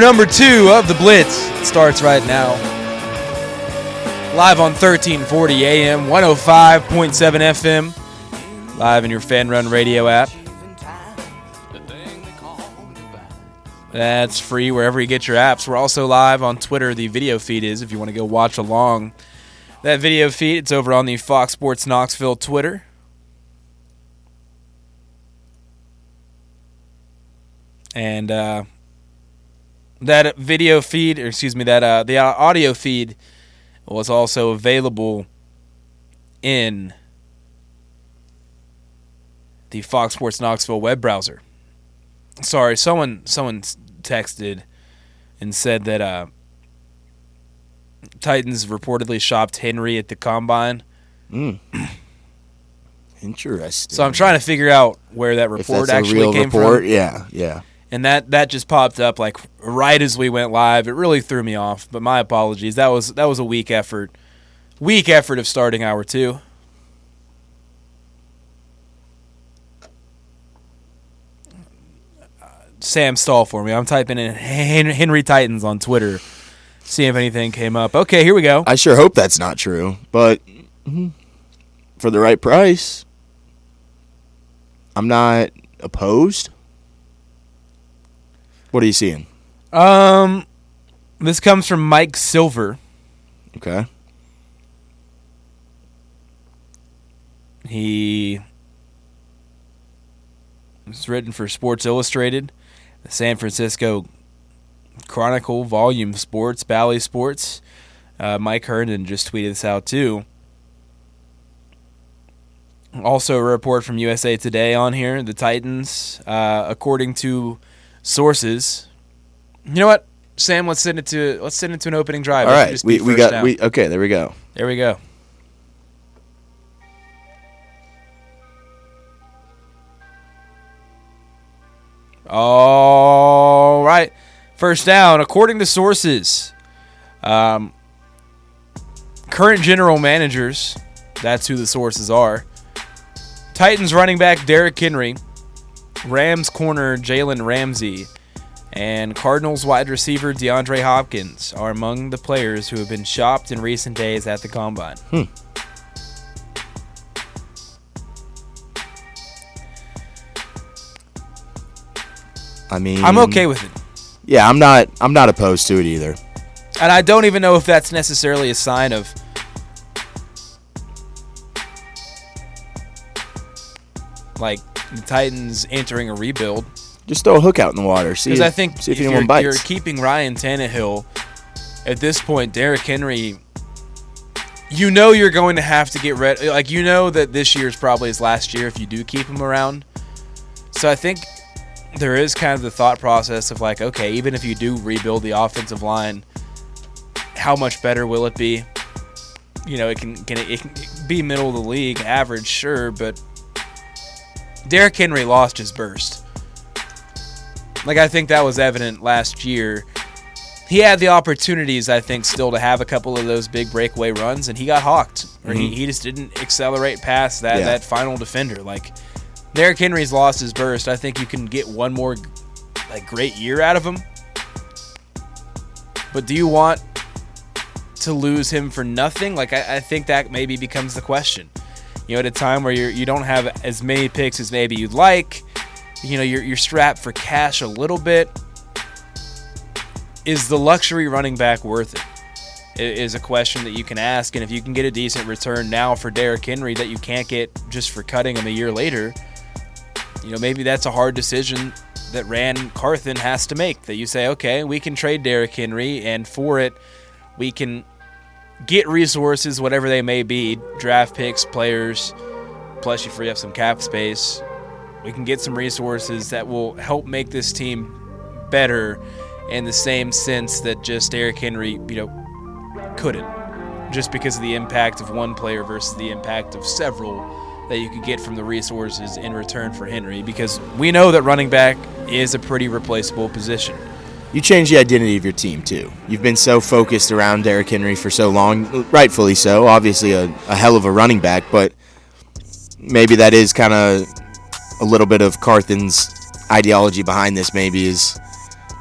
Number two of the Blitz starts right now. Live on 1340 AM, 105.7 FM. Live in your Fan Run Radio app. That's free wherever you get your apps. We're also live on Twitter. The video feed is if you want to go watch along. That video feed, it's over on the Fox Sports Knoxville Twitter. And uh, that video feed, or excuse me, that uh, the audio feed was also available in the Fox Sports Knoxville web browser. Sorry, someone someone texted and said that uh, Titans reportedly shopped Henry at the combine. Mm. Interesting. So I'm trying to figure out where that report actually came report, from. Yeah, yeah. And that that just popped up like right as we went live. It really threw me off. But my apologies. That was that was a weak effort. Weak effort of starting hour two. Sam stall for me. I'm typing in Henry Titans on Twitter, see if anything came up. Okay, here we go. I sure hope that's not true, but mm-hmm, for the right price, I'm not opposed. What are you seeing? Um, this comes from Mike Silver. Okay. He was written for Sports Illustrated the San Francisco Chronicle, Volume Sports, Bally Sports. Uh, Mike Herndon just tweeted this out too. Also, a report from USA Today on here. The Titans, uh, according to sources, you know what, Sam? Let's send it to let's send it to an opening drive. All right, we we got down. we okay. There we go. There we go. All right. First down, according to sources, um, current general managers, that's who the sources are. Titans running back Derrick Henry, Rams corner Jalen Ramsey, and Cardinals wide receiver DeAndre Hopkins are among the players who have been shopped in recent days at the combine. Hmm. I mean, I'm okay with it. Yeah, I'm not. I'm not opposed to it either. And I don't even know if that's necessarily a sign of like the Titans entering a rebuild. Just throw a hook out in the water. See. If, I think see if, if anyone you're, bites. You're keeping Ryan Tannehill. At this point, Derrick Henry. You know you're going to have to get rid. Like you know that this year is probably his last year if you do keep him around. So I think there is kind of the thought process of like, okay, even if you do rebuild the offensive line, how much better will it be? You know, it can can it, it can be middle of the league, average, sure, but Derrick Henry lost his burst. Like I think that was evident last year. He had the opportunities, I think, still to have a couple of those big breakaway runs, and he got hawked, or mm-hmm. he, he just didn't accelerate past that yeah. that final defender. Like Derrick Henry's lost his burst. I think you can get one more like great year out of him. But do you want to lose him for nothing? Like I, I think that maybe becomes the question. You know, at a time where you're you don't have as many picks as maybe you'd like, you know, you're you're strapped for cash a little bit. Is the luxury running back worth it? Is a question that you can ask, and if you can get a decent return now for Derrick Henry that you can't get just for cutting him a year later, you know, maybe that's a hard decision that Ran Carthon has to make. That you say, okay, we can trade Derrick Henry, and for it, we can get resources, whatever they may be, draft picks, players, plus you free up some cap space. We can get some resources that will help make this team better in the same sense that just Derrick Henry, you know, couldn't. Just because of the impact of one player versus the impact of several that you could get from the resources in return for Henry because we know that running back is a pretty replaceable position. You change the identity of your team too. You've been so focused around Derrick Henry for so long, rightfully so. Obviously, a, a hell of a running back, but maybe that is kind of a little bit of Carthon's ideology behind this. Maybe is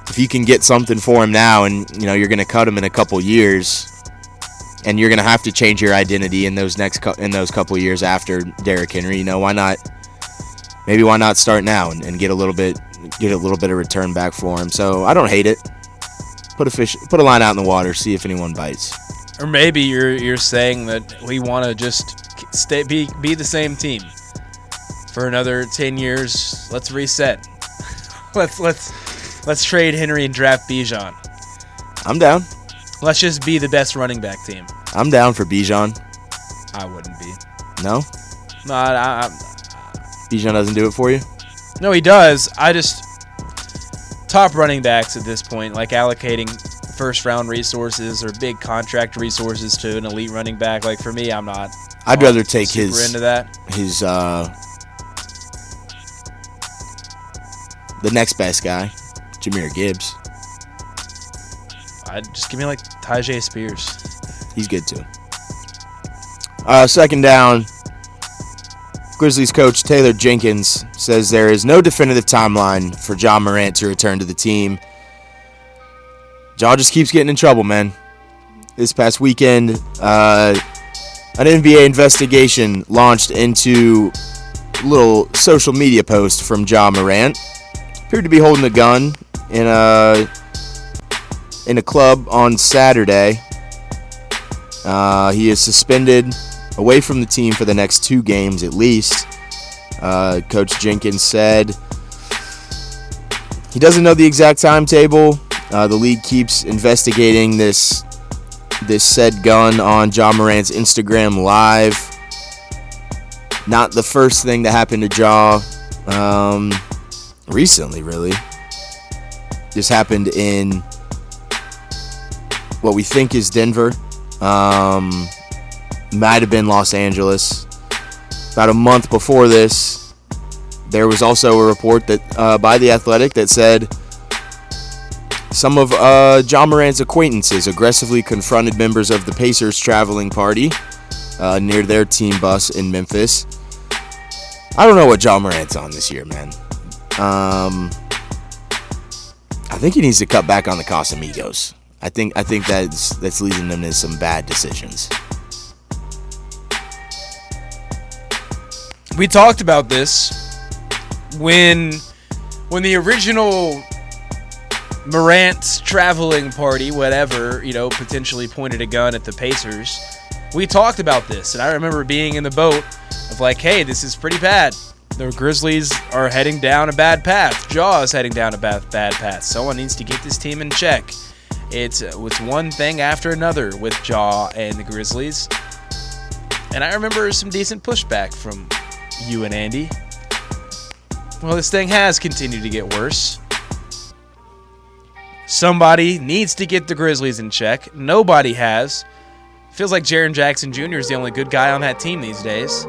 if you can get something for him now, and you know you're going to cut him in a couple years, and you're going to have to change your identity in those next cou- in those couple years after Derrick Henry, you know why not? Maybe why not start now and, and get a little bit get a little bit of return back for him. So I don't hate it. Put a fish, put a line out in the water, see if anyone bites. Or maybe you're you're saying that we want to just stay be be the same team for another 10 years. Let's reset. let's let's let's trade Henry and draft Bijan. I'm down. Let's just be the best running back team. I'm down for Bijan. I wouldn't be. No, No, I, I, I- Bijan doesn't do it for you. No, he does. I just top running backs at this point, like allocating first round resources or big contract resources to an elite running back. Like for me, I'm not. I'd rather take his. into that. his uh the next best guy, Jahmyr Gibbs. I'd just give me like Tyjae Spears. He's good too. Uh, second down. Grizzlies coach Taylor Jenkins says there is no definitive timeline for Ja Morant to return to the team. Ja just keeps getting in trouble, man. This past weekend, uh, an NBA investigation launched into a little social media post from Ja Morant. Appeared to be holding a gun in a in a club on Saturday. Uh, he is suspended away from the team for the next two games at least. Uh, Coach Jenkins said he doesn't know the exact timetable. Uh, the league keeps investigating this this said gun on Ja Morant's Instagram Live. Not the first thing that happened to Ja um, recently, really. This happened in what we think is Denver. Um, might have been Los Angeles. About a month before this, there was also a report that uh, by the Athletic that said some of uh, Ja Morant's acquaintances aggressively confronted members of the Pacers traveling party uh, near their team bus in Memphis. I don't know what Ja Morant's on this year, man. Um, I think he needs to cut back on the Casamigos. I think I think that's that's leading them to some bad decisions. We talked about this when when the original Morant's traveling party, whatever, you know, potentially pointed a gun at the Pacers. We talked about this, and I remember being in the boat of like, hey, this is pretty bad. The Grizzlies are heading down a bad path. Ja is heading down a bad, bad path. Someone needs to get this team in check. It's uh, it's one thing after another with Ja and the Grizzlies. And I remember some decent pushback from you and Andy. Well, this thing has continued to get worse. Somebody needs to get the Grizzlies in check. Nobody has. Feels like Jaren Jackson Jr. is the only good guy on that team these days.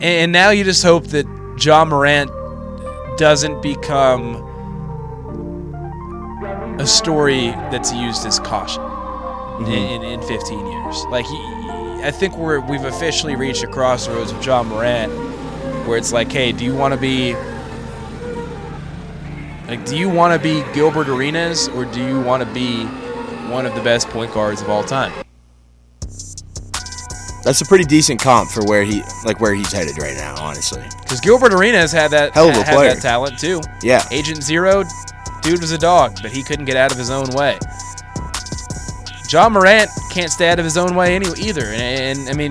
And now you just hope that Ja Morant doesn't become a story that's used as caution mm-hmm. in, in 15 years. Like, he, I think we're we've officially reached a crossroads of Ja Morant, where it's like, hey, do you want to be like, do you want to be Gilbert Arenas or do you want to be one of the best point guards of all time? That's a pretty decent comp for where he like where he's headed right now, honestly. Because Gilbert Arenas had that Hell of a had player. that talent too. Yeah. Agent Zero, dude was a dog, but he couldn't get out of his own way. Ja Morant can't stay out of his own way any either, and, and I mean,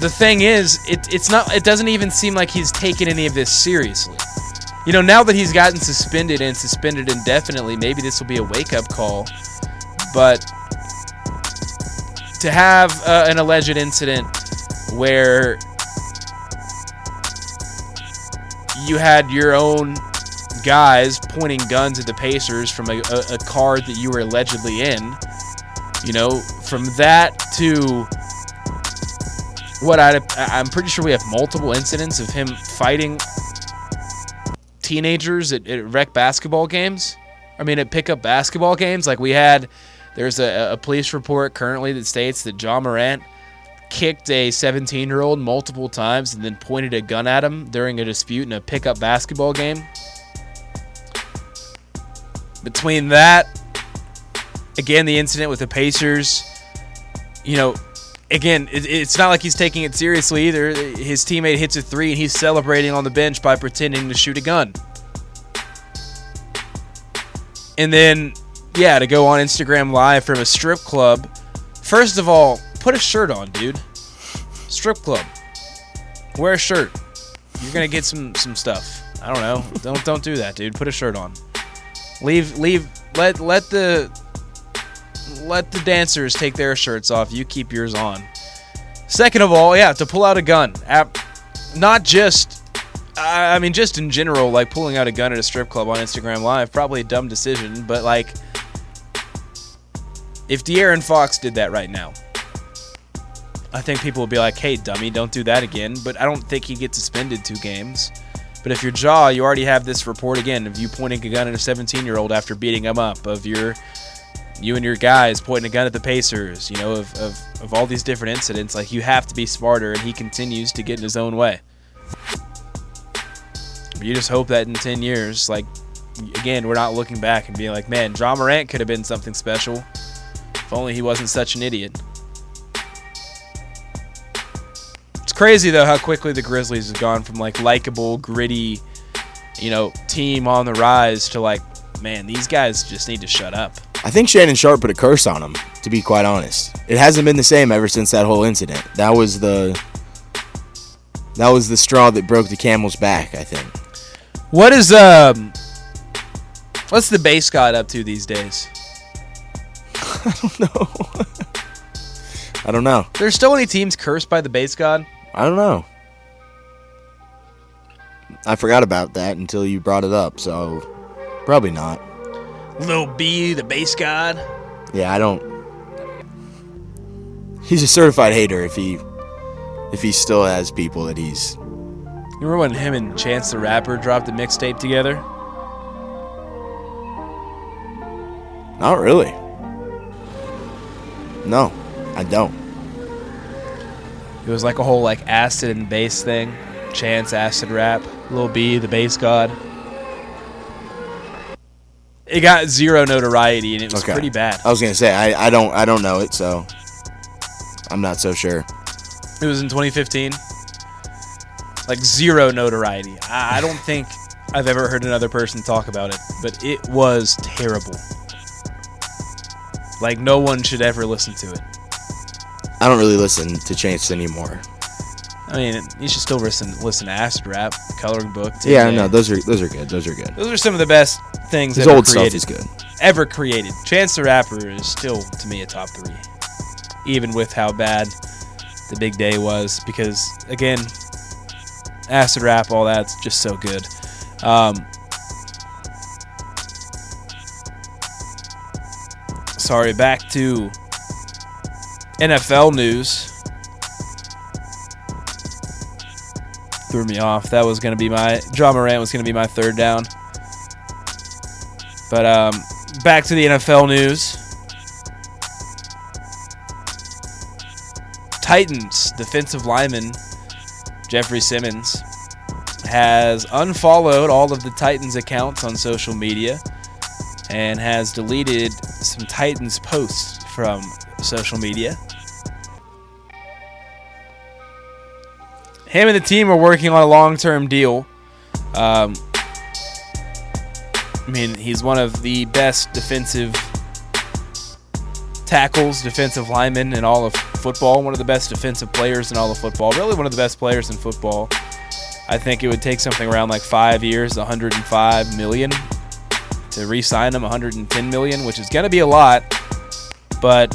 the thing is, it, it's not. It doesn't even seem like he's taken any of this seriously. You know, now that he's gotten suspended and suspended indefinitely, maybe this will be a wake-up call. But to have uh, an alleged incident where you had your own guys pointing guns at the Pacers from a, a, a car that you were allegedly in. You know, from that to what I I'm pretty sure we have multiple incidents of him fighting teenagers at, at rec basketball games. I mean, at pickup basketball games. Like we had, there's a, a police report currently that states that Ja Morant kicked a 17 year old multiple times and then pointed a gun at him during a dispute in a pickup basketball game. Between that, again, the incident with the Pacers, you know, again, it, it's not like he's taking it seriously either. His teammate hits a three and he's celebrating on the bench by pretending to shoot a gun. And then, yeah, to go on Instagram Live from a strip club. First of all, put a shirt on, dude. Strip club. Wear a shirt. You're gonna get some some stuff. I don't know. Don't don't do that, dude. Put a shirt on. Leave leave let let the let the dancers take their shirts off. You keep yours on. Second of all, yeah, to pull out a gun. Not just I mean, just in general, like pulling out a gun at a strip club on Instagram Live, probably a dumb decision. But like, if De'Aaron Fox did that right now, I think people would be like, "Hey, dummy, don't do that again." But I don't think he gets suspended two games. But if your jaw, you already have this report again of you pointing a gun at a 17-year-old after beating him up, of your you and your guys pointing a gun at the Pacers, you know, of, of, of all these different incidents. Like you have to be smarter, and he continues to get in his own way. You just hope that in 10 years, like, again, we're not looking back and being like, man, Ja Morant could have been something special if only he wasn't such an idiot. Crazy, though, how quickly the Grizzlies have gone from, like, likable, gritty, you know, team on the rise to, like, man, these guys just need to shut up. I think Shannon Sharpe put a curse on them, to be quite honest. It hasn't been the same ever since that whole incident. That was the that was the straw that broke the camel's back, I think. What is um what's the base god up to these days? I don't know. I don't know. There's still any teams cursed by the base god? I don't know. I forgot about that until you brought it up, so probably not. Lil B, the base god? Yeah, I don't. He's a certified hater if he if he still has people that he's you remember when him and Chance the Rapper dropped a mixtape together? Not really. No, I don't. It was like a whole like acid and bass thing. Chance acid rap. Lil B, the bass god. It got zero notoriety and it was okay. pretty bad. I was gonna say I, I don't I don't know it so I'm not so sure. It was in 2015 like zero notoriety. I, I don't think I've ever heard another person talk about it, but it was terrible. Like no one should ever listen to it. I don't really listen to Chance anymore. I mean, you should still listen listen to Acid Rap, Coloring Book. Yeah, no, those are those are good. Those are good. Those are some of the best things His ever old created. stuff is good. Ever created. Chance the Rapper is still to me a top three, even with how bad the big day was. Because again, acid rap, all that's just so good. Um, sorry, back to NFL news. Threw me off. That was going to be my Ja Morant was going to be my third down. But um, back to the NFL news. Titans defensive lineman Jeffrey Simmons has unfollowed all of the Titans accounts on social media and has deleted some Titans posts from social media. Him and the team are working on a long term deal. Um, I mean, he's one of the best defensive tackles, defensive linemen in all of football, one of the best defensive players in all of football, really one of the best players in football. I think it would take something around like five years, 105 million to re-sign him, 110 million, which is going to be a lot. But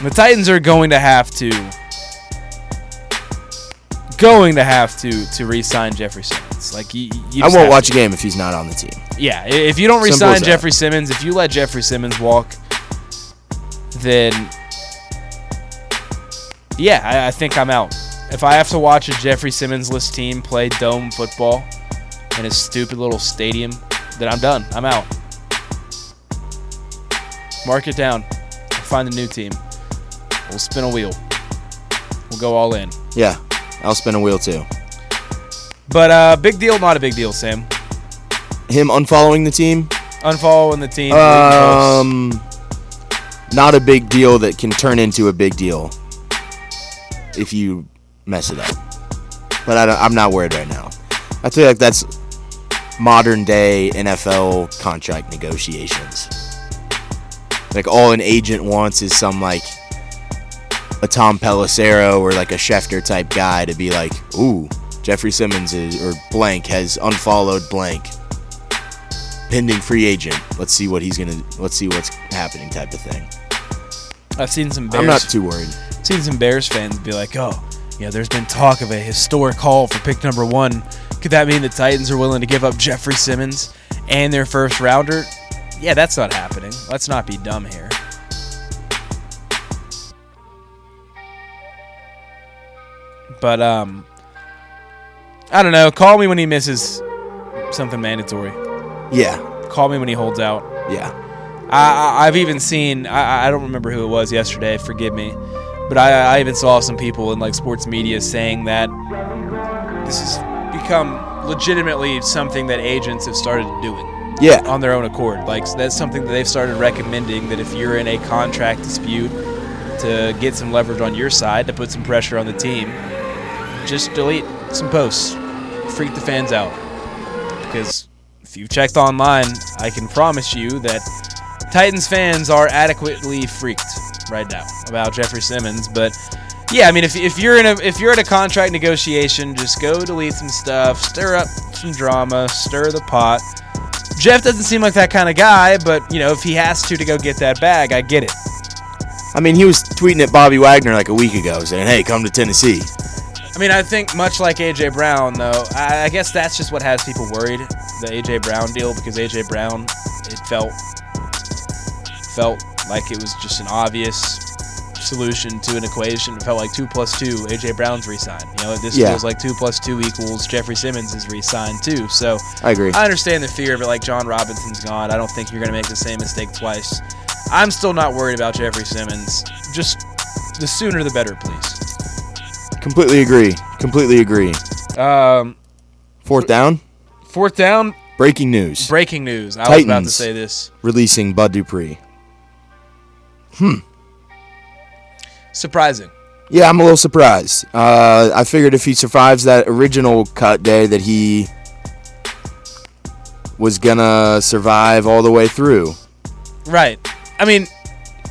the Titans are going to have to going to have to to re-sign Jeffrey Simmons. Like you, you I won't watch to. a game if he's not on the team. Yeah, if you don't re-sign Jeffrey Simmons, if you let Jeffrey Simmons walk, then yeah, I, I think I'm out. If I have to watch a Jeffrey Simmons-less team play dome football in a stupid little stadium, then I'm done. I'm out. Mark it down. Find a new team. We'll spin a wheel. We'll go all in. Yeah, I'll spin a wheel too. But uh, big deal, not a big deal, Sam. Him unfollowing the team, Unfollowing the team. um, not a big deal that can turn into a big deal if you mess it up. But I don't, I'm not worried right now. I feel like that's modern day NFL contract negotiations. Like all an agent wants is some like a Tom Pelissero or like a Schefter type guy to be like, ooh, Jeffrey Simmons is or blank has unfollowed blank. Pending free agent. Let's see what he's gonna. Let's see what's happening. Type of thing. I've seen some Bears. I'm not too worried. seen some Bears fans be like, "Oh, yeah, there's been talk of a historic haul for pick number one. Could that mean the Titans are willing to give up Jeffrey Simmons and their first rounder?" Yeah, that's not happening. Let's not be dumb here. But um, I don't know. Call me when he misses something mandatory. Yeah, Call me when he holds out. yeah. I, I- I've even seen. I, I don't remember who it was yesterday. Forgive me, but I, I even saw some people in like sports media saying that this has become legitimately something that agents have started doing Yeah, on their own accord. Like that's something that they've started recommending that if you're in a contract dispute to get some leverage on your side to put some pressure on the team, just delete some posts, freak the fans out. Because if you've checked online, I can promise you that Titans fans are adequately freaked right now about Jeffrey Simmons. But yeah, I mean, if, if you're in a if you're at a contract negotiation, just go delete some stuff, stir up some drama, stir the pot. Jeff doesn't seem like that kind of guy, but you know, if he has to to go get that bag, I get it. I mean, he was tweeting at Bobby Wagner like a week ago, saying, "Hey, come to Tennessee." I mean, I think much like AJ Brown, though, I, I guess that's just what has people worried, the AJ Brown deal, because AJ Brown, it felt felt like it was just an obvious solution to an equation. It felt like two plus two. AJ Brown's re-signed. You know, this Yeah. feels like two plus two equals Jeffrey Simmons is re-signed too. So I agree. I understand the fear of it. Like Jon Robinson's gone. I don't think you're going to make the same mistake twice. I'm still not worried about Jeffrey Simmons. Just the sooner the better, please. Completely agree. Completely agree. Um, Fourth down. fourth down, Breaking news. breaking news. I was about to Titans. say this. Releasing Bud Dupree. Hmm. Surprising. Yeah, I'm a little surprised. Uh, I figured if he survives that original cut day, that he was gonna survive all the way through. Right. I mean,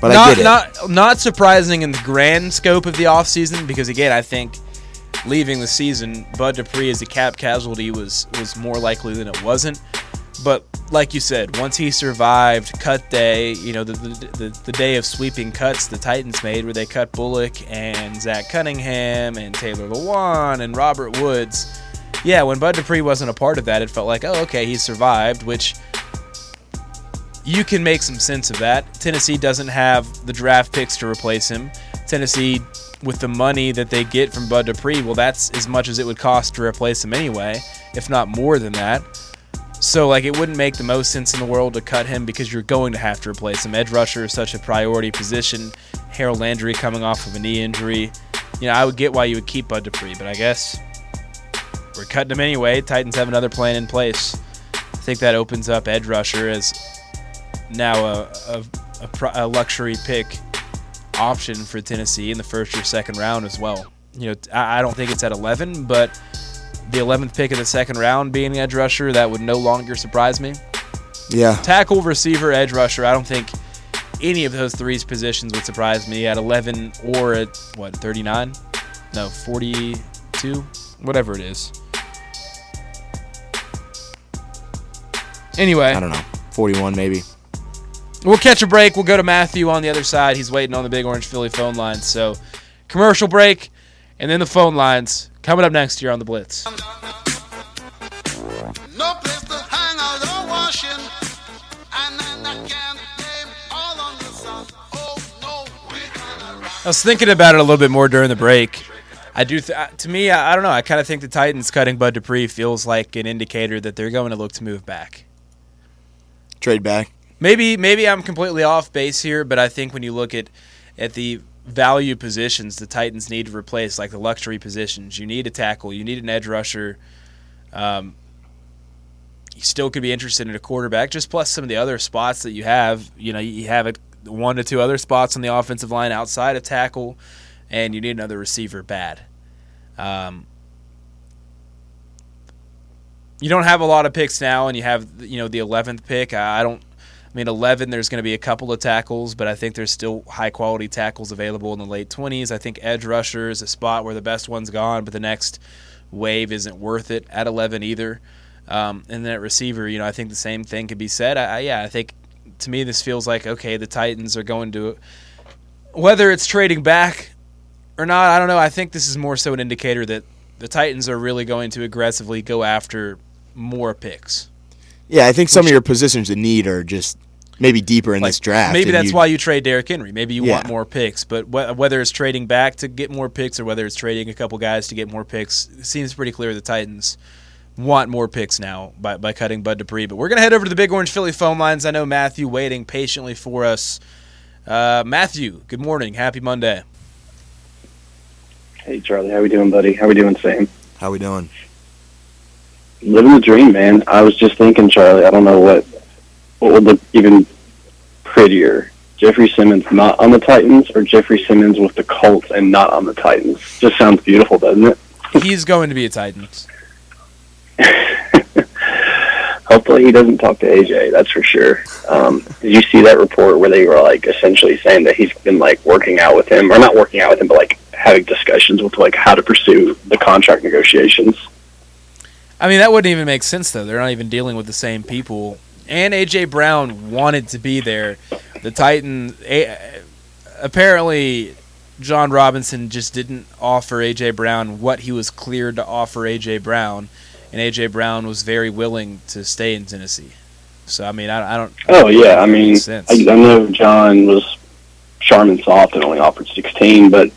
But I not get it. not not surprising in the grand scope of the offseason because again, I think leaving the season, Bud Dupree as a cap casualty was was more likely than it wasn't. But like you said, once he survived cut day, you know, the the, the, the day of sweeping cuts the Titans made where they cut Bullock and Zach Cunningham and Taylor Lewan and Robert Woods. Yeah, when Bud Dupree wasn't a part of that, it felt like, oh, okay, he survived, which you can make some sense of that. Tennessee doesn't have the draft picks to replace him. Tennessee, with the money that they get from Bud Dupree, well, that's as much as it would cost to replace him anyway, if not more than that. So, like, it wouldn't make the most sense in the world to cut him because you're going to have to replace him. Edge rusher is such a priority position. Harold Landry coming off of a knee injury. You know, I would get why you would keep Bud Dupree, but I guess we're cutting him anyway. Titans have another plan in place. I think that opens up edge rusher as now a, a, a, a luxury pick option for Tennessee in the first or second round as well. You know, I, I don't think it's at 11, but the 11th pick of the second round being an edge rusher, that would no longer surprise me. Yeah. Tackle, receiver, edge rusher, I don't think any of those three positions would surprise me at 11 or at, what, 39? No, 42? Whatever it is. Anyway. I don't know. 41 maybe. We'll catch a break. We'll go to Matthew on the other side. He's waiting on the Big Orange Philly phone line. So, commercial break, and then the phone lines coming up next year on the Blitz. No place to hang out or washing. And then I can't all on the. Oh no, we gonna rock. I was thinking about it a little bit more during the break. I do. Th- to me, I, I don't know. I kind of think the Titans cutting Bud Dupree feels like an indicator that they're going to look to move back. Trade back. Maybe maybe I'm completely off base here, but I think when you look at at the value positions the Titans need to replace, like the luxury positions. You need a tackle, you need an edge rusher. Um, you still could be interested in a quarterback, just plus some of the other spots that you have. You know, you have one to two other spots on the offensive line outside of tackle, and you need another receiver bad. Um, you don't have a lot of picks now, and you have you know the eleventh pick. I don't. I mean, eleven. There's going to be a couple of tackles, but I think there's still high quality tackles available in the late twenties. I think edge rusher is a spot where the best one's gone, but the next wave isn't worth it at eleven either. Um, and then at receiver, you know, I think the same thing could be said. I, I, yeah, I think to me this feels like okay, the Titans are going to whether it's trading back or not. I don't know. I think this is more so an indicator that the Titans are really going to aggressively go after more picks. Yeah, I think some of your positions in need are just maybe deeper in Like, this draft. Maybe that's you- why you trade Derrick Henry. Maybe you Yeah. want more picks, but wh- whether it's trading back to get more picks or whether it's trading a couple guys to get more picks, it seems pretty clear the Titans want more picks now by, by cutting Bud Dupree. But we're gonna head over to the Big Orange Philly phone lines. I know Matthew waiting patiently for us. Uh, Matthew, good morning. Happy Monday. Hey Charlie, how we doing, buddy? How we doing, Sam? How we doing? Living the dream, man. I was just thinking, Charlie. I don't know what what would look even prettier. Jeffrey Simmons not on the Titans, or Jeffrey Simmons with the Colts and not on the Titans. Just sounds beautiful, doesn't it? He's going to be a Titans. Hopefully, he doesn't talk to AJ. That's for sure. Um, did you see that report where they were like essentially saying that he's been like working out with him, or not working out with him, but like having discussions with like how to pursue the contract negotiations? I mean, that wouldn't even make sense though. They're not even dealing with the same people. And AJ Brown wanted to be there. The Titan a, apparently Jon Robinson just didn't offer AJ Brown what he was cleared to offer AJ Brown, and AJ Brown was very willing to stay in Tennessee. So I mean, I, I don't. Oh yeah, I mean. I, I know Jon was Charmin soft and only offered sixteen, but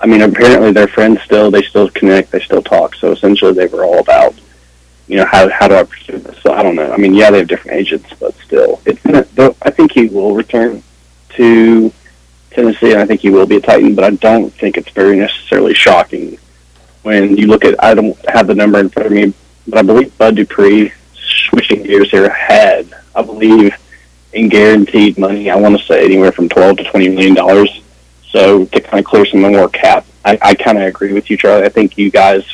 I mean, apparently they're friends still. They still connect. They still talk. So essentially, they were all about, you know, how how do I pursue this? So I don't know. I mean, yeah, they have different agents, but still, it's. I think he will return to Tennessee, and I think he will be a Titan. But I don't think it's very necessarily shocking when you look at. I don't have the number in front of me, but I believe Bud Dupree, switching gears here, had I believe in guaranteed money. I want to say anywhere from twelve to twenty million dollars. So to kind of clear some more cap, I, I kind of agree with you, Charlie. I think you guys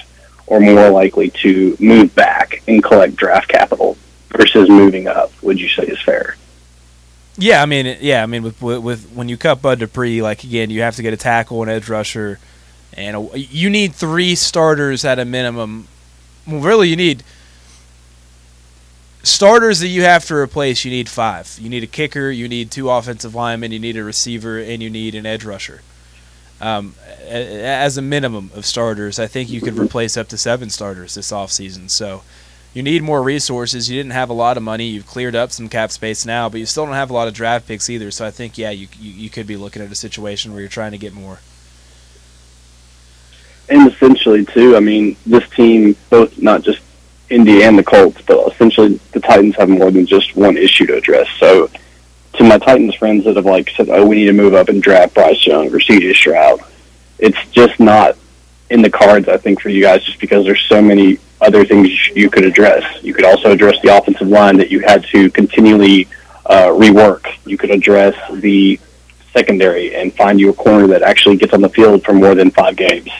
are more likely to move back and collect draft capital versus moving up. Would you say is fair? Yeah, I mean, yeah, I mean, with, with with when you cut Bud Dupree, like again, you have to get a tackle, an edge rusher, and a, you need three starters at a minimum. Well, really, you need starters that you have to replace. You need five. You need a kicker, you need two offensive linemen, you need a receiver, and you need an edge rusher. Um, as a minimum of starters, I think you could replace up to seven starters this offseason. So you need more resources. You didn't have a lot of money. You've cleared up some cap space now, but you still don't have a lot of draft picks either. So I think, yeah, you, you, you could be looking at a situation where you're trying to get more. And essentially, too, I mean, this team, both not just Indy and the Colts, but essentially the Titans have more than just one issue to address. So, to my Titans friends that have like said, "Oh, we need to move up and draft Bryce Young or C.J. Stroud," it's just not in the cards. I think for you guys, just because there's so many other things you could address. You could also address the offensive line that you had to continually uh, rework. You could address the secondary and find you a corner that actually gets on the field for more than five games.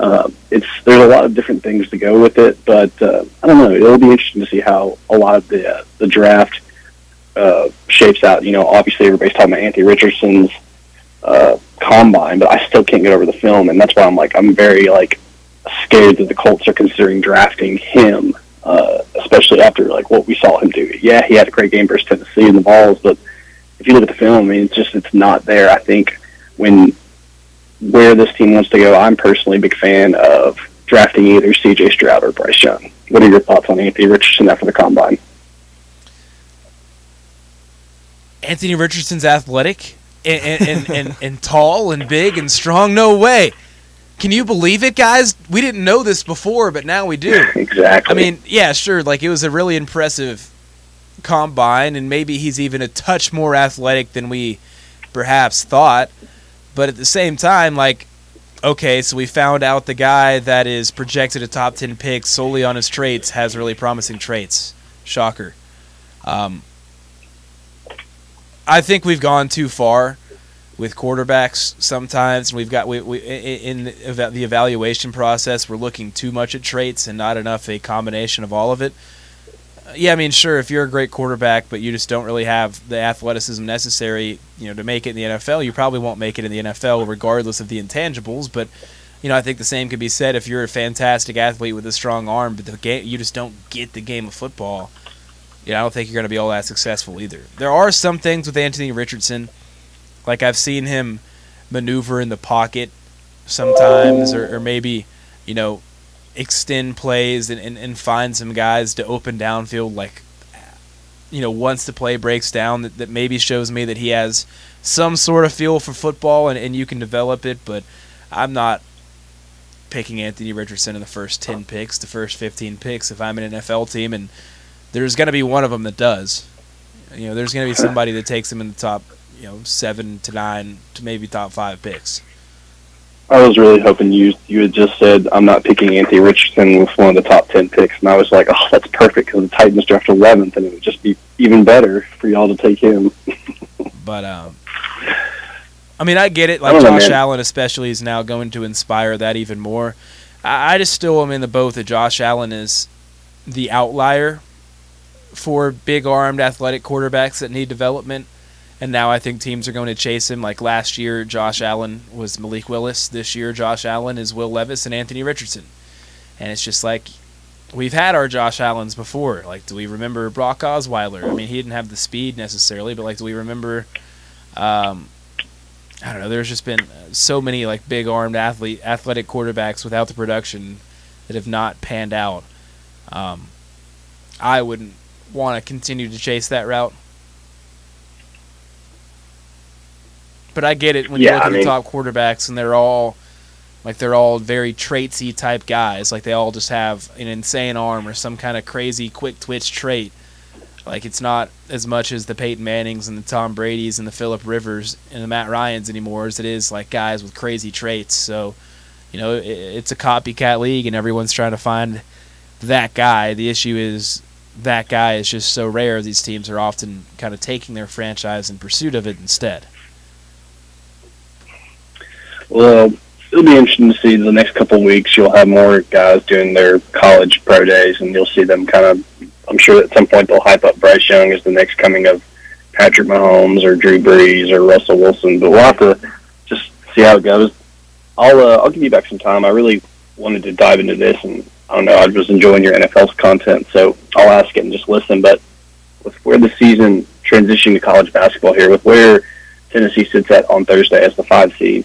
Uh, it's there's a lot of different things to go with it, but uh, I don't know. It'll be interesting to see how a lot of the uh, the draft uh, shapes out. You know, obviously everybody's talking about Anthony Richardson's uh, combine, but I still can't get over the film, and that's why I'm like I'm very like scared that the Colts are considering drafting him, uh, especially after like what we saw him do. Yeah, he had a great game versus Tennessee in the balls, but if you look at the film, I mean, it's just it's not there. I think when where this team wants to go, I'm personally a big fan of drafting either C.J. Stroud or Bryce Young. What are your thoughts on Anthony Richardson after the combine? Anthony Richardson's athletic and, and, and, and, tall and big and strong. No way. Can you believe it, guys? We didn't know this before, but now we do. Exactly. I mean, yeah, sure. Like it was a really impressive combine, and maybe he's even a touch more athletic than we perhaps thought. But at the same time, like, okay, so we found out the guy that is projected a top 10 pick solely on his traits has really promising traits. Shocker. Um, I think we've gone too far with quarterbacks sometimes. We've got we, we in the the evaluation process, we're looking too much at traits and not enough a combination of all of it. Uh, yeah, I mean, sure, if you're a great quarterback, but you just don't really have the athleticism necessary, you know, to make it in the NFL, you probably won't make it in the NFL regardless of the intangibles. But you know, I think the same could be said if you're a fantastic athlete with a strong arm, but the game you just don't get the game of football. Yeah, I don't think you're going to be all that successful either. There are some things with Anthony Richardson, like I've seen him maneuver in the pocket sometimes, or, or maybe, you know, extend plays and, and, and find some guys to open downfield, like, you know, once the play breaks down, that, that maybe shows me that he has some sort of feel for football and, and you can develop it, but I'm not picking Anthony Richardson in the first 10 picks, the first 15 picks if I'm an NFL team and – there's going to be one of them that does. You know, there's going to be somebody that takes him in the top, you know, seven to nine to maybe top five picks. I was really hoping you you had just said I'm not picking Anthony Richardson with one of the top ten picks, and I was like, oh, that's perfect because the Titans draft eleventh, and it would just be even better for y'all to take him. but um, I mean, I get it. Like Josh know, Allen, especially, is now going to inspire that even more. I, I just still am in the boat that Josh Allen is the outlier for big armed athletic quarterbacks that need development. And now I think teams are going to chase him. Like last year, Josh Allen was Malik Willis. This year, Josh Allen is Will Levis and Anthony Richardson. And it's just like we've had our Josh Allens before. Like, do we remember Brock Osweiler? I mean, he didn't have the speed necessarily, but like, do we remember? Um, I don't know. There's just been so many like big armed athlete, athletic quarterbacks without the production that have not panned out. Um, I wouldn't want to continue to chase that route. But I get it when you look at the top quarterbacks and they're all like they're all very traitsy type guys. Like they all just have an insane arm or some kind of crazy quick twitch trait. Like it's not as much as the Peyton Mannings and the Tom Brady's and the Philip Rivers and the Matt Ryans anymore as it is like guys with crazy traits. So, you know, it's a copycat league and everyone's trying to find that guy. The issue is that guy is just so rare. These teams are often kind of taking their franchise in pursuit of it instead. Well, it'll be interesting to see the next couple of weeks. You'll have more guys doing their college pro days, and you'll see them kind of. I'm sure at some point they'll hype up Bryce Young as the next coming of Patrick Mahomes or Drew Brees or Russell Wilson. But we'll have to just see how it goes. I'll uh, I'll give you back some time. I really wanted to dive into this and I don't know. I was enjoying your NFL content, so I'll ask it and just listen. But with where the season transitioning to college basketball here, with where Tennessee sits at on Thursday as the five seed,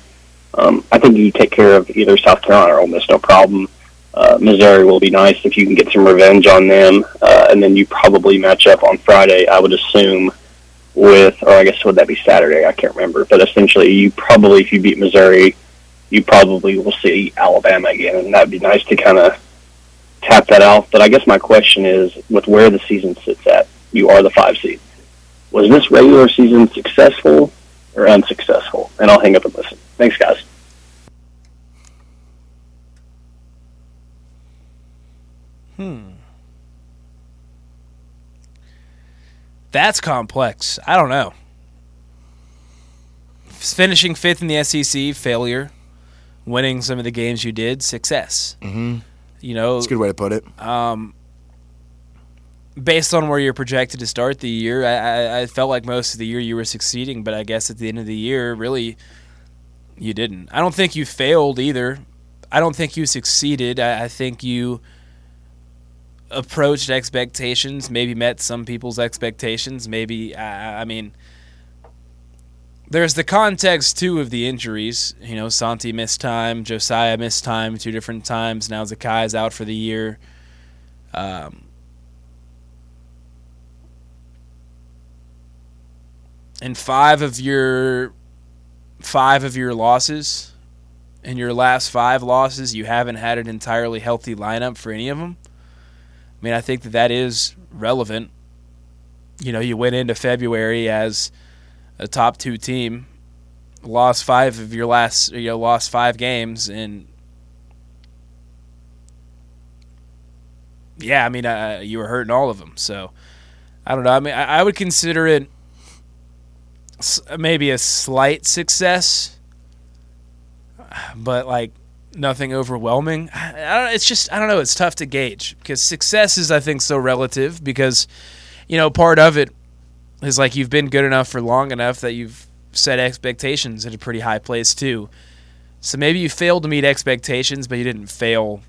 um, I think you take care of either South Carolina or Ole Miss, no problem. Uh, Missouri will be nice if you can get some revenge on them, uh, and then you probably match up on Friday. I would assume with, or I guess would that be Saturday? I can't remember, but essentially, you probably if you beat Missouri, you probably will see Alabama again, and that'd be nice to kind of tap that out. But I guess my question is, with where the season sits at, you are the five seed. Was this regular season successful or unsuccessful? And I'll hang up and listen. Thanks, guys. Hmm. That's complex. I don't know. Finishing fifth in the SEC, failure. Winning some of the games you did, success. Mm-hmm. You know, it's a good way to put it. Um, based on where you're projected to start the year, I, I, I, felt like most of the year you were succeeding, but I guess at the end of the year, really, you didn't. I don't think you failed either. I don't think you succeeded. I, I think you approached expectations, maybe met some people's expectations. Maybe, I, I mean, there's the context too of the injuries. You know, Santi missed time, Josiah missed time two different times. Now Zakai's out for the year. Um, and five of your five of your losses, in your last five losses, you haven't had an entirely healthy lineup for any of them. I mean, I think that that is relevant. You know, you went into February as a top two team lost five of your last, you know, lost five games, and yeah, I mean, uh, you were hurting all of them. So I don't know. I mean, I, I would consider it maybe a slight success, but like nothing overwhelming. I, don't. It's just I don't know. It's tough to gauge because success is I think so relative because you know part of it is like you've been good enough for long enough that you've set expectations at a pretty high place too. So maybe you failed to meet expectations, but you didn't fail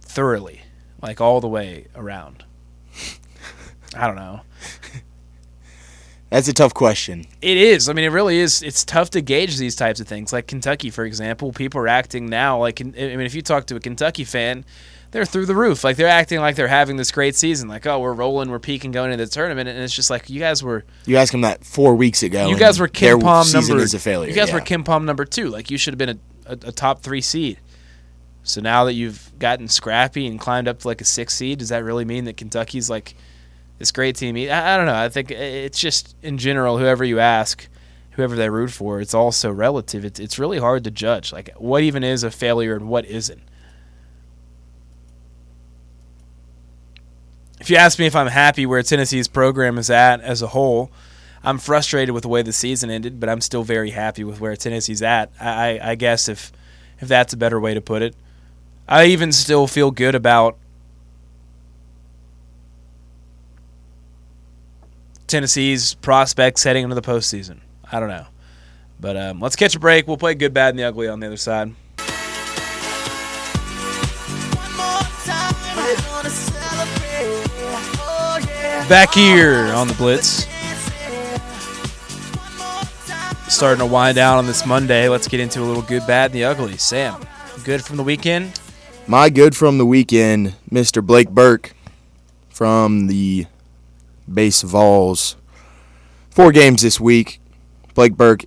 thoroughly, like all the way around. I don't know. That's a tough question. It is. I mean, it really is. It's tough to gauge these types of things. Like Kentucky, for example, people are acting now like. I mean, if you talk to a Kentucky fan, they're through the roof. Like they're acting like they're having this great season. Like, oh, we're rolling, we're peaking, going into the tournament, and it's just like you guys were. You asked him that four weeks ago. You guys were KenPom number. is a failure. You guys yeah. were KenPom number two. Like you should have been a, a, a top three seed. So now that you've gotten scrappy and climbed up to like a six seed, does that really mean that Kentucky's like this great team? I, I don't know. I think it's just in general, whoever you ask, whoever they root for, it's all so relative. It's it's really hard to judge like what even is a failure and what isn't. If you ask me if I'm happy where Tennessee's program is at as a whole, I'm frustrated with the way the season ended, but I'm still very happy with where Tennessee's at. I, I, guess if if that's a better way to put it. I even still feel good about Tennessee's prospects heading into the postseason. I don't know. But um, let's catch a break. We'll play good, bad, and the ugly on the other side. Back here on the Blitz. Starting to wind down on this Monday. Let's get into a little good, bad, and the ugly. Sam, good from the weekend? My good from the weekend, Mr. Blake Burke from the base Vols. Four games this week. Blake Burke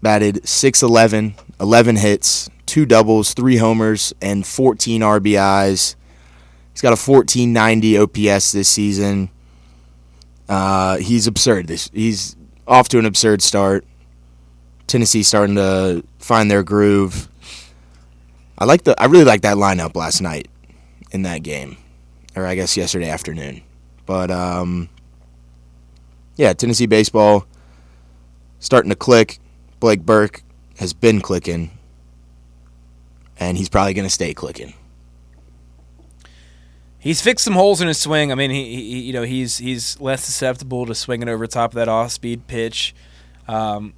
batted 6'11, 11 hits, two doubles, three homers, and 14 RBIs. He's got a 1490 OPS this season. Uh, he's absurd. This he's off to an absurd start. Tennessee starting to find their groove. I like the I really like that lineup last night in that game, or I guess yesterday afternoon. But um, yeah, Tennessee baseball starting to click. Blake Burke has been clicking, and he's probably going to stay clicking. He's fixed some holes in his swing. I mean, he, he you know he's he's less susceptible to swinging over top of that off-speed pitch. Um,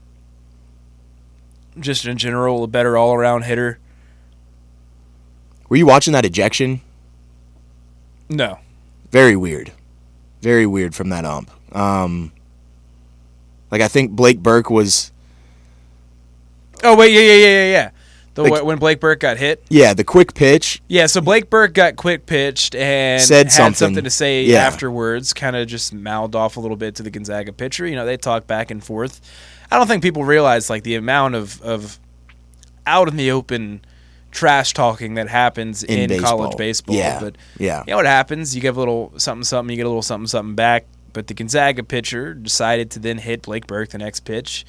just in general, a better all-around hitter. Were you watching that ejection? No, Very weird. Very weird from that ump. Um, like I think Blake Burke was Oh wait, yeah, yeah, yeah, yeah, yeah. The Like- when Blake Burke got hit. yeah the quick pitch. Yeah, so Blake Burke got quick pitched and Said had something. to say Yeah. afterwards. Kind of just mouthed off a little bit to the Gonzaga pitcher. You know, they talk back and forth. I don't think people realize like the amount of of out in the open trash talking that happens In in, college baseball. baseball. Yeah. But Yeah. you know what happens? You give a little something something, you get a little something something back. But the Gonzaga pitcher decided to then hit Blake Burke the next pitch.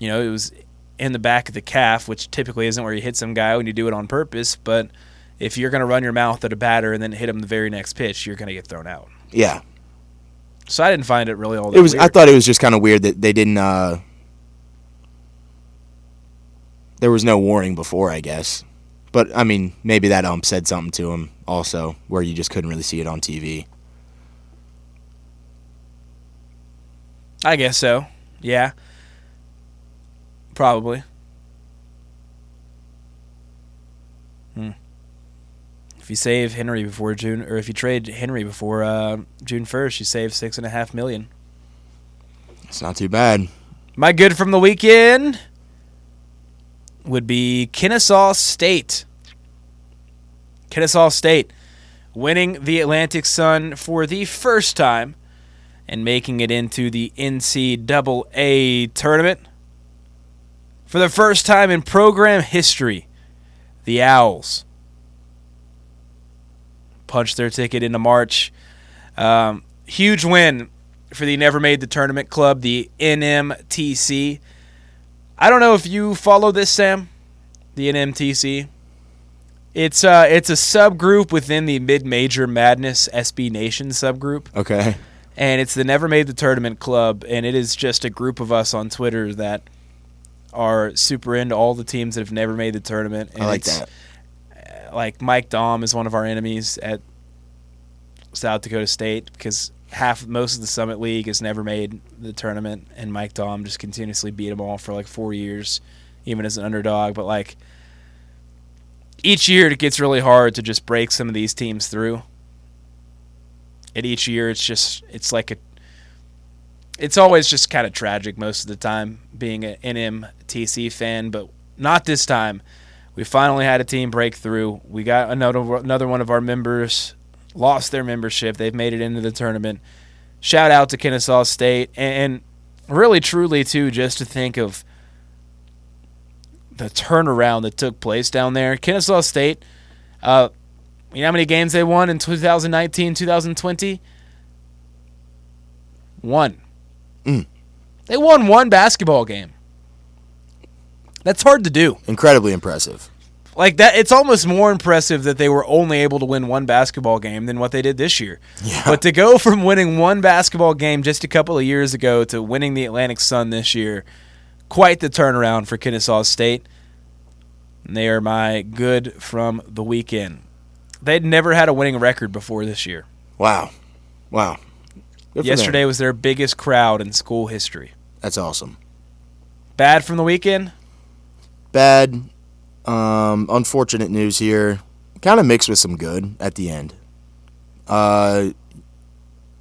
You know, it was in the back of the calf, which typically isn't where you hit some guy when you do it on purpose. But if you're going to run your mouth at a batter and then hit him the very next pitch, you're going to get thrown out. Yeah. So I didn't find it really all that It was. weird. I thought it was just kind of weird that they didn't. Uh, there was no warning before, I guess. But I mean, maybe that ump said something to him also, where you just couldn't really see it on TV. I guess so. Yeah. Probably. Hmm. If you save Henry before June, or if you trade Henry before uh, June first, you save six and a half million. It's not too bad. My good from the weekend would be Kennesaw State. Kennesaw State winning the Atlantic Sun for the first time and making it into the NCAA tournament. For the first time in program history, the Owls punched their ticket into March. Um, huge win for the Never Made the Tournament Club, the NMTC. I don't know if you follow this, Sam, the NMTC. It's uh, it's a subgroup within the Mid Major Madness SB Nation subgroup, Okay. and it's the Never Made the Tournament Club, and it is just a group of us on Twitter that are super into all the teams that have never made the tournament. And I like it's- that. Uh, like Mike Daum is one of our enemies at South Dakota State because half most of the Summit League has never made the tournament, and Mike Daum just continuously beat them all for like four years, even as an underdog. But like each year, it gets really hard to just break some of these teams through. And each year, it's just it's like a it's always just kind of tragic most of the time being an NMTC fan, but not this time. We finally had a team break through. We got another another one of our members lost their membership. They've made it into the tournament. Shout out to Kennesaw State and, and really truly too just to think of the turnaround that took place down there. Kennesaw State uh you know how many games they won in 2019, 2020? One. Mm. They won one basketball game. That's hard to do. Incredibly impressive. Like that it's almost more impressive that they were only able to win one basketball game than what they did this year. Yeah. But to go from winning one basketball game just a couple of years ago to winning the Atlantic Sun this year, quite the turnaround for Kennesaw State. And they are my good from the weekend. They'd never had a winning record before this year. Wow. Wow. Good Yesterday was their biggest crowd in school history. That's awesome. Bad from the weekend? Bad, um, unfortunate news here. Kind of mixed with some good at the end. Uh,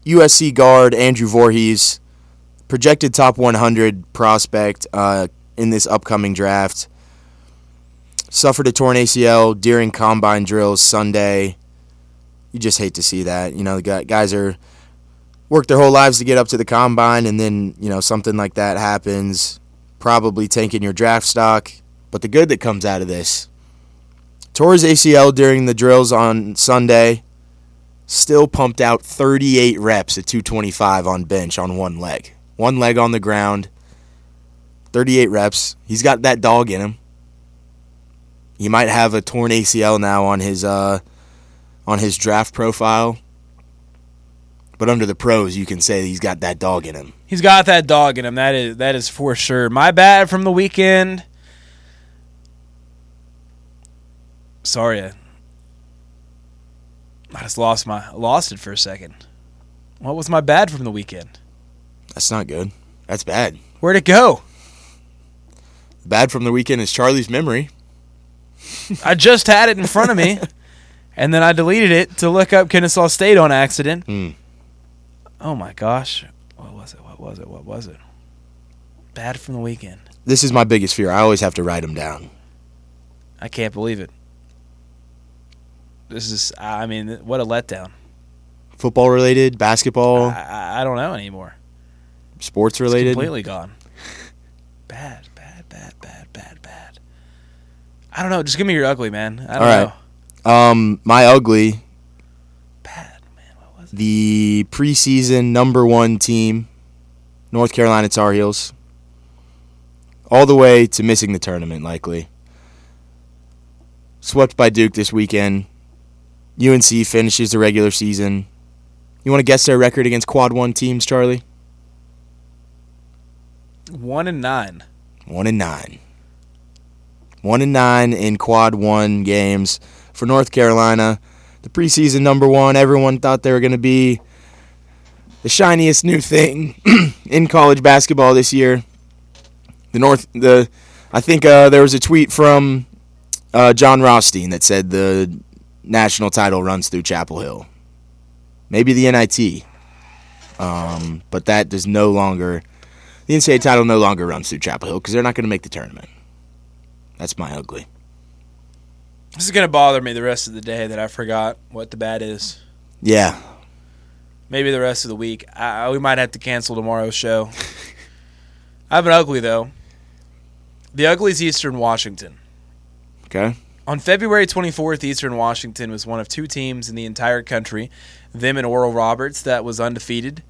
USC guard Andrew Vorhees, projected top 100 prospect uh, in this upcoming draft, suffered a torn ACL during combine drills Sunday. You just hate to see that. You know, the guys are worked their whole lives to get up to the combine, and then you know something like that happens, probably tanking your draft stock. But the good that comes out of this, tore his ACL during the drills on Sunday. Still pumped out 38 reps at 225 on bench on one leg. One leg on the ground. 38 reps. He's got that dog in him. He might have a torn ACL now on his uh, on his draft profile. But under the pros, you can say he's got that dog in him. He's got that dog in him. That is that is for sure. My bad from the weekend. Sorry, I, just lost my lost it for a second. What was my bad from the weekend? That's not good. That's bad. Where'd it go? Bad from the weekend is Charlie's memory. I just had it in front of me, and then I deleted it to look up Kennesaw State on accident. Hmm. Oh my gosh, what was it? What was it? What was it? Bad from the weekend. This is my biggest fear. I always have to write them down. I can't believe it. This is, I mean, what a letdown. Football related, basketball, I, I, don't know anymore. sports It's related. completely gone. Bad, bad, bad, bad, bad, bad. I don't know. Just give me your ugly, man. I don't All right. know. Um, my ugly, Bad, man. What was it? The preseason number one team, North Carolina Tar Heels, all the way to missing the tournament, likely. Swept by Duke this weekend. UNC finishes the regular season. You want to guess their record against quad one teams, Charlie? One and nine. One and nine. One and nine in quad one games for North Carolina. The preseason number one. Everyone thought they were going to be the shiniest new thing in college basketball this year. The North, the, I think uh, there was a tweet from uh, Jon Rothstein that said the national title runs through Chapel Hill. Maybe the NIT, um, but that does no longer the NCAA title no longer runs through Chapel Hill because they're not going to make the tournament. That's my ugly. This is going to bother me the rest of the day that I forgot what the bad is. Yeah, Maybe the rest of the week. I- we might have to cancel tomorrow's show. I have an ugly, though. The ugly's Eastern Washington. okay. On February 24th, Eastern Washington was one of two teams in the entire country, them and Oral Roberts, that was undefeated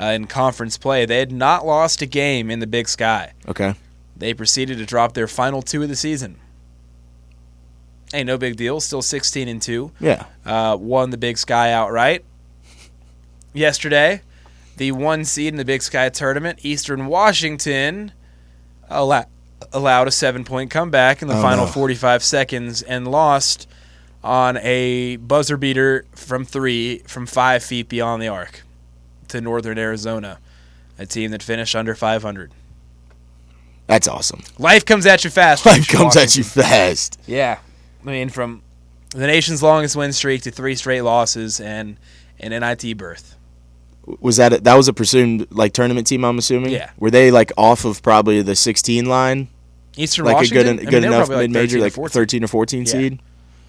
uh, in conference play. They had not lost a game in the Big Sky. Okay. they proceeded to drop their final two of the season. Hey, no big deal. Still 16 and 2. Yeah. Uh, won the Big Sky outright. Yesterday, the one seed in the Big Sky tournament, Eastern Washington, allow- allowed a seven point comeback in the Oh, final no. 45 seconds and lost on a buzzer beater from three from five feet beyond the arc to Northern Arizona, a team that finished under 500. That's awesome. Life comes at you fast. Life Eastern comes at you fast. Yeah, I mean, from the nation's longest win streak to three straight losses and an NIT berth. Was that a, that was a presumed like tournament team? I'm assuming. Yeah. Were they like off of probably the 16 line, Eastern like Washington, a good I mean, good enough mid major, 13 or like 14. 13 or 14 Yeah. seed?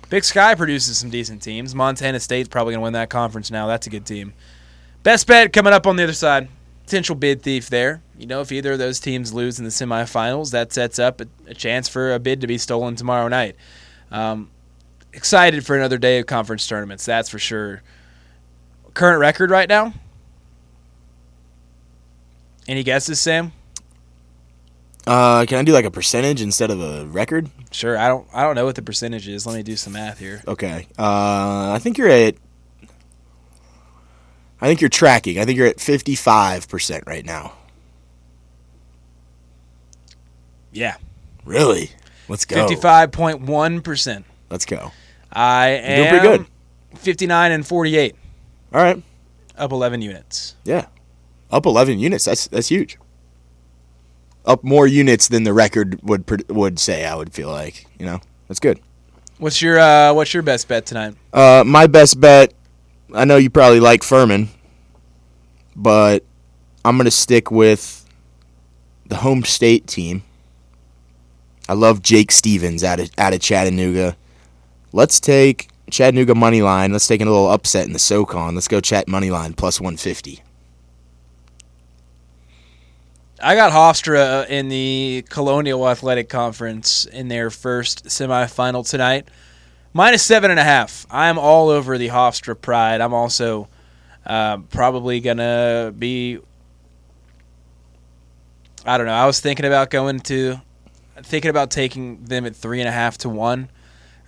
Big Sky produces some decent teams. Montana State's probably going to win that conference now. That's a good team. Best bet coming up on the other side. Potential bid thief there. You know, if either of those teams lose in the semifinals, that sets up a, a chance for a bid to be stolen tomorrow night. Um, excited for another day of conference tournaments, that's for sure. Current record right now? Any guesses, Sam? Uh, can I do like a percentage instead of a record? Sure. I don't. I don't know what the percentage is. Let me do some math here. Okay. Uh, I think you're at. I think you're tracking. I think you're at 55% right now. Yeah, Really? Let's go. fifty-five point one percent. Let's go. I You're am doing pretty good. 59 and 48, All right. up 11 units. Yeah. Up 11 units. That's that's huge. Up more units than the record would would say. I would feel like you know that's good. What's your uh, What's your best bet tonight? Uh, my best bet. I know you probably like Furman, but I'm gonna stick with the home state team. I love Jake Stephens out of out of Chattanooga. Let's take Chattanooga money line. Let's take a little upset in the SoCon. Let's go Chat money line plus 150. I got Hofstra in the Colonial Athletic Conference in their first semifinal tonight. Minus seven and a half. I'm all over the Hofstra pride. I'm also uh, probably gonna be. I don't know. I was thinking about going to, thinking about taking them at three and a half to one,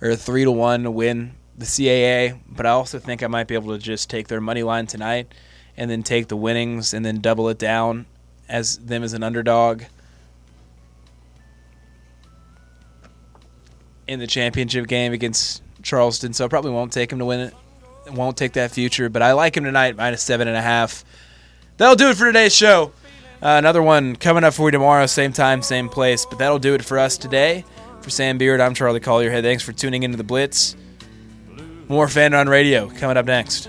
or three to one to win the CAA. But I also think I might be able to just take their money line tonight, and then take the winnings, and then double it down as them as an underdog in the championship game against Charleston. So I probably won't take him to win it. Won't take that future, but I like him tonight minus seven and a half. That'll do it for today's show. Uh, another one coming up for you tomorrow, same time, same place. But that'll do it for us today. For Sam Beard, I'm Charlie Collier. Hey, thanks for tuning into the Blitz. More Fan Run Radio coming up next.